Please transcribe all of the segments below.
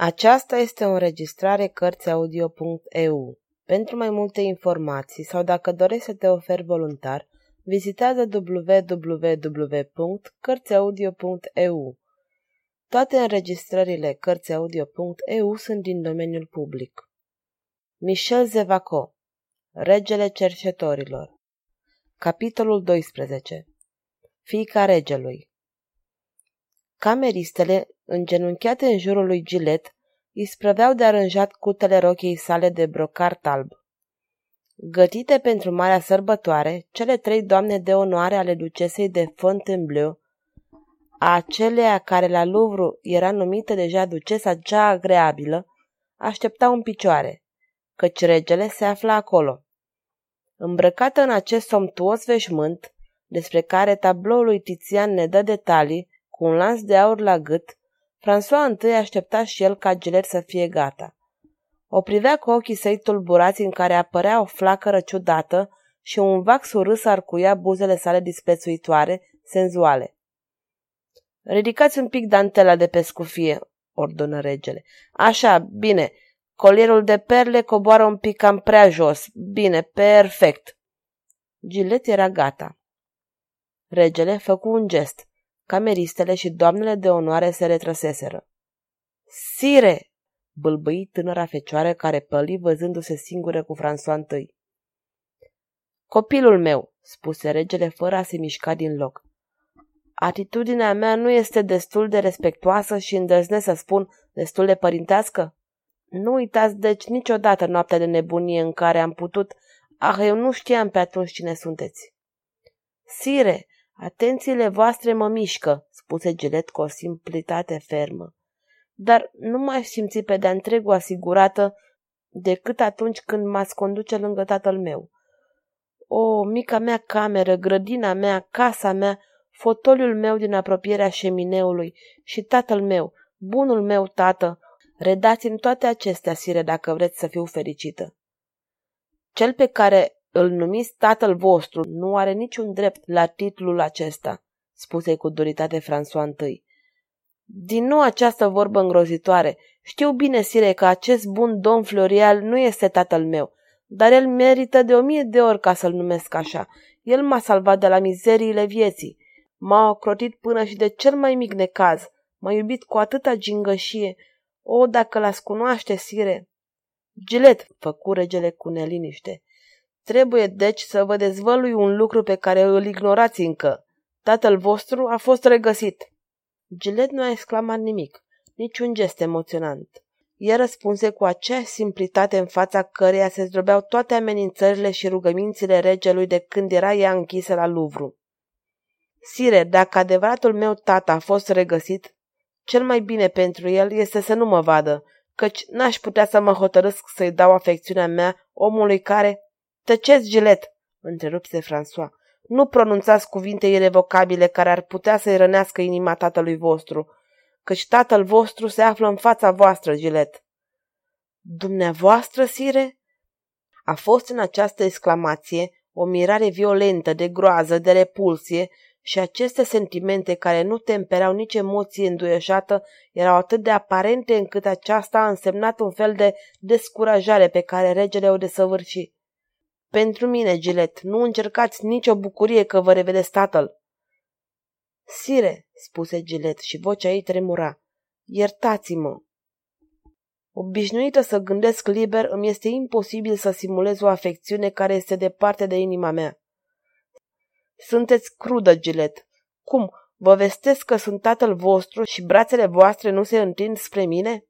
Aceasta este o înregistrare Cărțiaudio.eu. Pentru mai multe informații sau dacă dorești să te oferi voluntar, vizitează www.cărțiaudio.eu. Toate înregistrările Cărțiaudio.eu sunt din domeniul public. Michel Zevaco Regele cercetorilor Capitolul 12 Fiica regelui Cameristele, îngenunchiate în jurul lui Gilet, îi sprăveau de aranjat cutele rochiei sale de brocart alb. Gătite pentru marea sărbătoare, cele trei doamne de onoare ale ducesei de Fontainebleau, acelea care la Louvre era numită deja ducesa cea agreabilă, așteptau în picioare, căci regele se afla acolo. Îmbrăcată în acest somtuos veșmânt, despre care tabloul lui Tizian ne dă detalii, cu un lans de aur la gât, François întâi aștepta și el ca Gilet să fie gata. O privea cu ochii săi tulburați în care apărea o flacără ciudată și un vac surâs arcuia buzele sale disprețuitoare, senzuale. Ridicați un pic dantela de pe scufie, ordonă regele. Așa, bine, colierul de perle coboară un pic cam prea jos. Bine, perfect. Gilet era gata. Regele făcu un gest. Cameristele și doamnele de onoare se retrăseseră. Sire! bâlbâi tânăra fecioară care păli văzându-se singură cu François I. Copilul meu, spuse regele fără a se mișca din loc. Atitudinea mea nu este destul de respectoasă și îndrăznesc să spun destul de părintească? Nu uitați deci niciodată noaptea de nebunie în care am putut... Ah, eu nu știam pe atunci cine sunteți. Sire, Atențiile voastre mă mișcă, spuse Gelet cu o simplitate fermă. Dar nu mai simți pe de-a întregul asigurată decât atunci când m-ați conduce lângă tatăl meu. O, mica mea cameră, grădina mea, casa mea, fotoliul meu din apropierea șemineului și tatăl meu, bunul meu tată, redați-mi toate acestea, sire, dacă vreți să fiu fericită. Cel pe care îl numiți tatăl vostru, nu are niciun drept la titlul acesta, spuse cu duritate François I. Din nou această vorbă îngrozitoare. Știu bine, sire, că acest bun domn Florial nu este tatăl meu, dar el merită de o mie de ori ca să-l numesc așa. El m-a salvat de la mizeriile vieții. M-a ocrotit până și de cel mai mic necaz. M-a iubit cu atâta gingășie. O, dacă l-ați cunoaște, sire! Gilet, făcu regele cu neliniște. Trebuie deci să vă dezvălui un lucru pe care îl ignorați încă. Tatăl vostru a fost regăsit. Gilet nu a exclamat nimic, niciun gest emoționant. El răspunse cu aceeași simplitate în fața căreia se zdrobeau toate amenințările și rugămințile regelui de când era ea închisă la Louvre. Sire, dacă adevăratul meu tată a fost regăsit, cel mai bine pentru el este să nu mă vadă, căci n-aș putea să mă hotărăsc să-i dau afecțiunea mea omului care, Tăceți, Gilet, întrerupse François. Nu pronunțați cuvinte irrevocabile care ar putea să-i rănească inima tatălui vostru, căci tatăl vostru se află în fața voastră, Gilet. Dumneavoastră, sire? A fost în această exclamație o mirare violentă, de groază, de repulsie și aceste sentimente care nu temperau nici emoție înduieșată erau atât de aparente încât aceasta a însemnat un fel de descurajare pe care regele o desăvârși. Pentru mine, Gilet, nu încercați nicio bucurie că vă revedeți tatăl. Sire, spuse Gilet și vocea ei tremura, iertați-mă. Obișnuită să gândesc liber, îmi este imposibil să simulez o afecțiune care este departe de inima mea. Sunteți crudă, Gilet. Cum, vă vestesc că sunt tatăl vostru și brațele voastre nu se întind spre mine?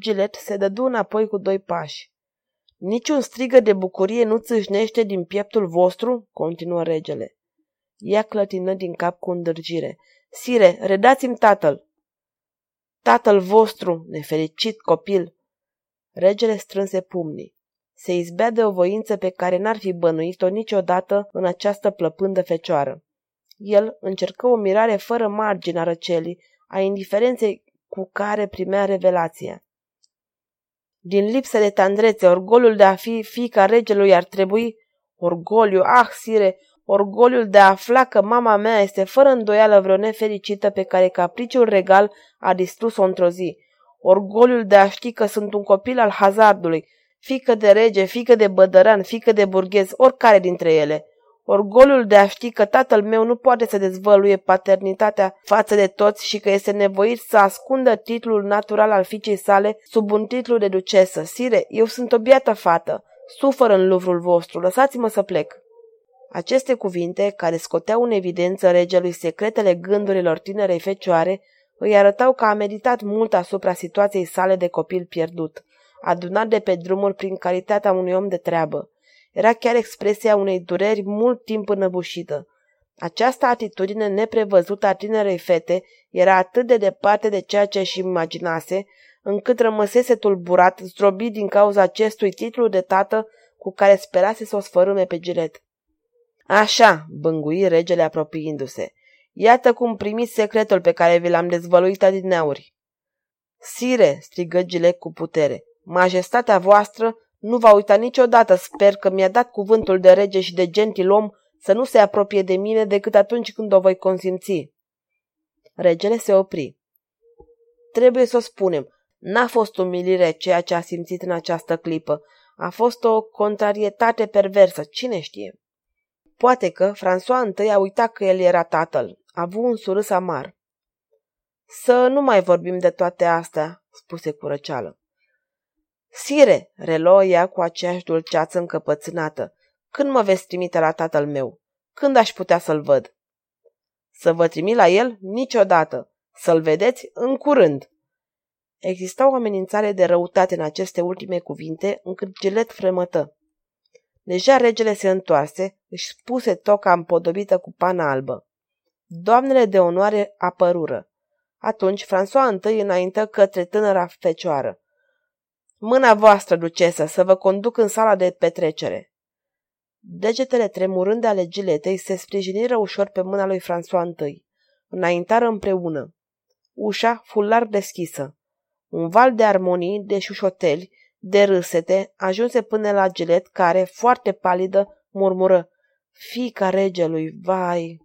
Gilet se dădu înapoi cu doi pași. Niciun strigă de bucurie nu țâșnește din pieptul vostru?" continuă regele. Ea clătină din cap cu îndârgire. Sire, redați-mi tatăl!" Tatăl vostru, nefericit copil!" Regele strânse pumnii. Se izbea de o voință pe care n-ar fi bănuit-o niciodată în această plăpândă fecioară. El încercă o mirare fără margine a răcelii, a indiferenței cu care primea revelația. Din lipsă de tandrețe, orgoliul de a fi fiica regelui ar trebui... Orgoliu, ah, sire, orgoliul de a afla că mama mea este fără îndoială vreo nefericită pe care capriciul regal a distrus-o într-o zi. orgoliul de a ști că sunt un copil al hazardului, fică de rege, fică de bădăran, fică de burghez, oricare dintre ele. Orgoliul de a ști că tatăl meu nu poate să dezvăluie paternitatea față de toți și că este nevoit să ascundă titlul natural al fiicei sale sub un titlu de ducesă. Sire, eu sunt o biată fată. Sufăr în luvrul vostru, lăsați-mă să plec. Aceste cuvinte, care scoteau în evidență regelui secretele gândurilor tinerei fecioare, îi arătau că a meditat mult asupra situației sale de copil pierdut, adunat de pe drumuri prin calitatea unui om de treabă. Era chiar expresia unei dureri mult timp înăbușită. Această atitudine neprevăzută a tinerei fete era atât de departe de ceea ce își imaginase, încât rămăsese tulburat, zdrobit din cauza acestui titlu de tată cu care sperase să o sfărâme pe giret. Așa, bângui regele apropiindu-se. Iată cum primiți secretul pe care vi l-am dezvăluit adineauri. Sire, strigă Gilet cu putere, majestatea voastră nu va uita niciodată, sper că mi-a dat cuvântul de rege și de gentilom să nu se apropie de mine decât atunci când o voi consimți. Regele se opri. Trebuie să o spunem, n-a fost umilire ceea ce a simțit în această clipă. A fost o contrarietate perversă, cine știe. Poate că François I a uitat că el era tatăl. A avut un surâs amar. Să nu mai vorbim de toate astea, spuse cu răceală. Sire, reluă ea cu aceeași dulceață încăpățânată, când mă veți trimite la tatăl meu? Când aș putea să-l văd? Să vă trimit la el? Niciodată. Să-l vedeți în curând. Exista o amenințare de răutate în aceste ultime cuvinte, încât Gilet fremătă. Deja regele se întoarse, își spuse toca împodobită cu pana albă. Doamnele de onoare apărură. Atunci François I înaintă către tânăra fecioară. Mâna voastră, ducesă, să vă conduc în sala de petrecere. Degetele tremurând ale giletei se sprijiniră ușor pe mâna lui François I. Înaintară împreună. Ușa fu larg deschisă. Un val de armonii, de șușoteli, de râsete, ajunse până la gilet care, foarte palidă, murmură. Fica regelui, vai!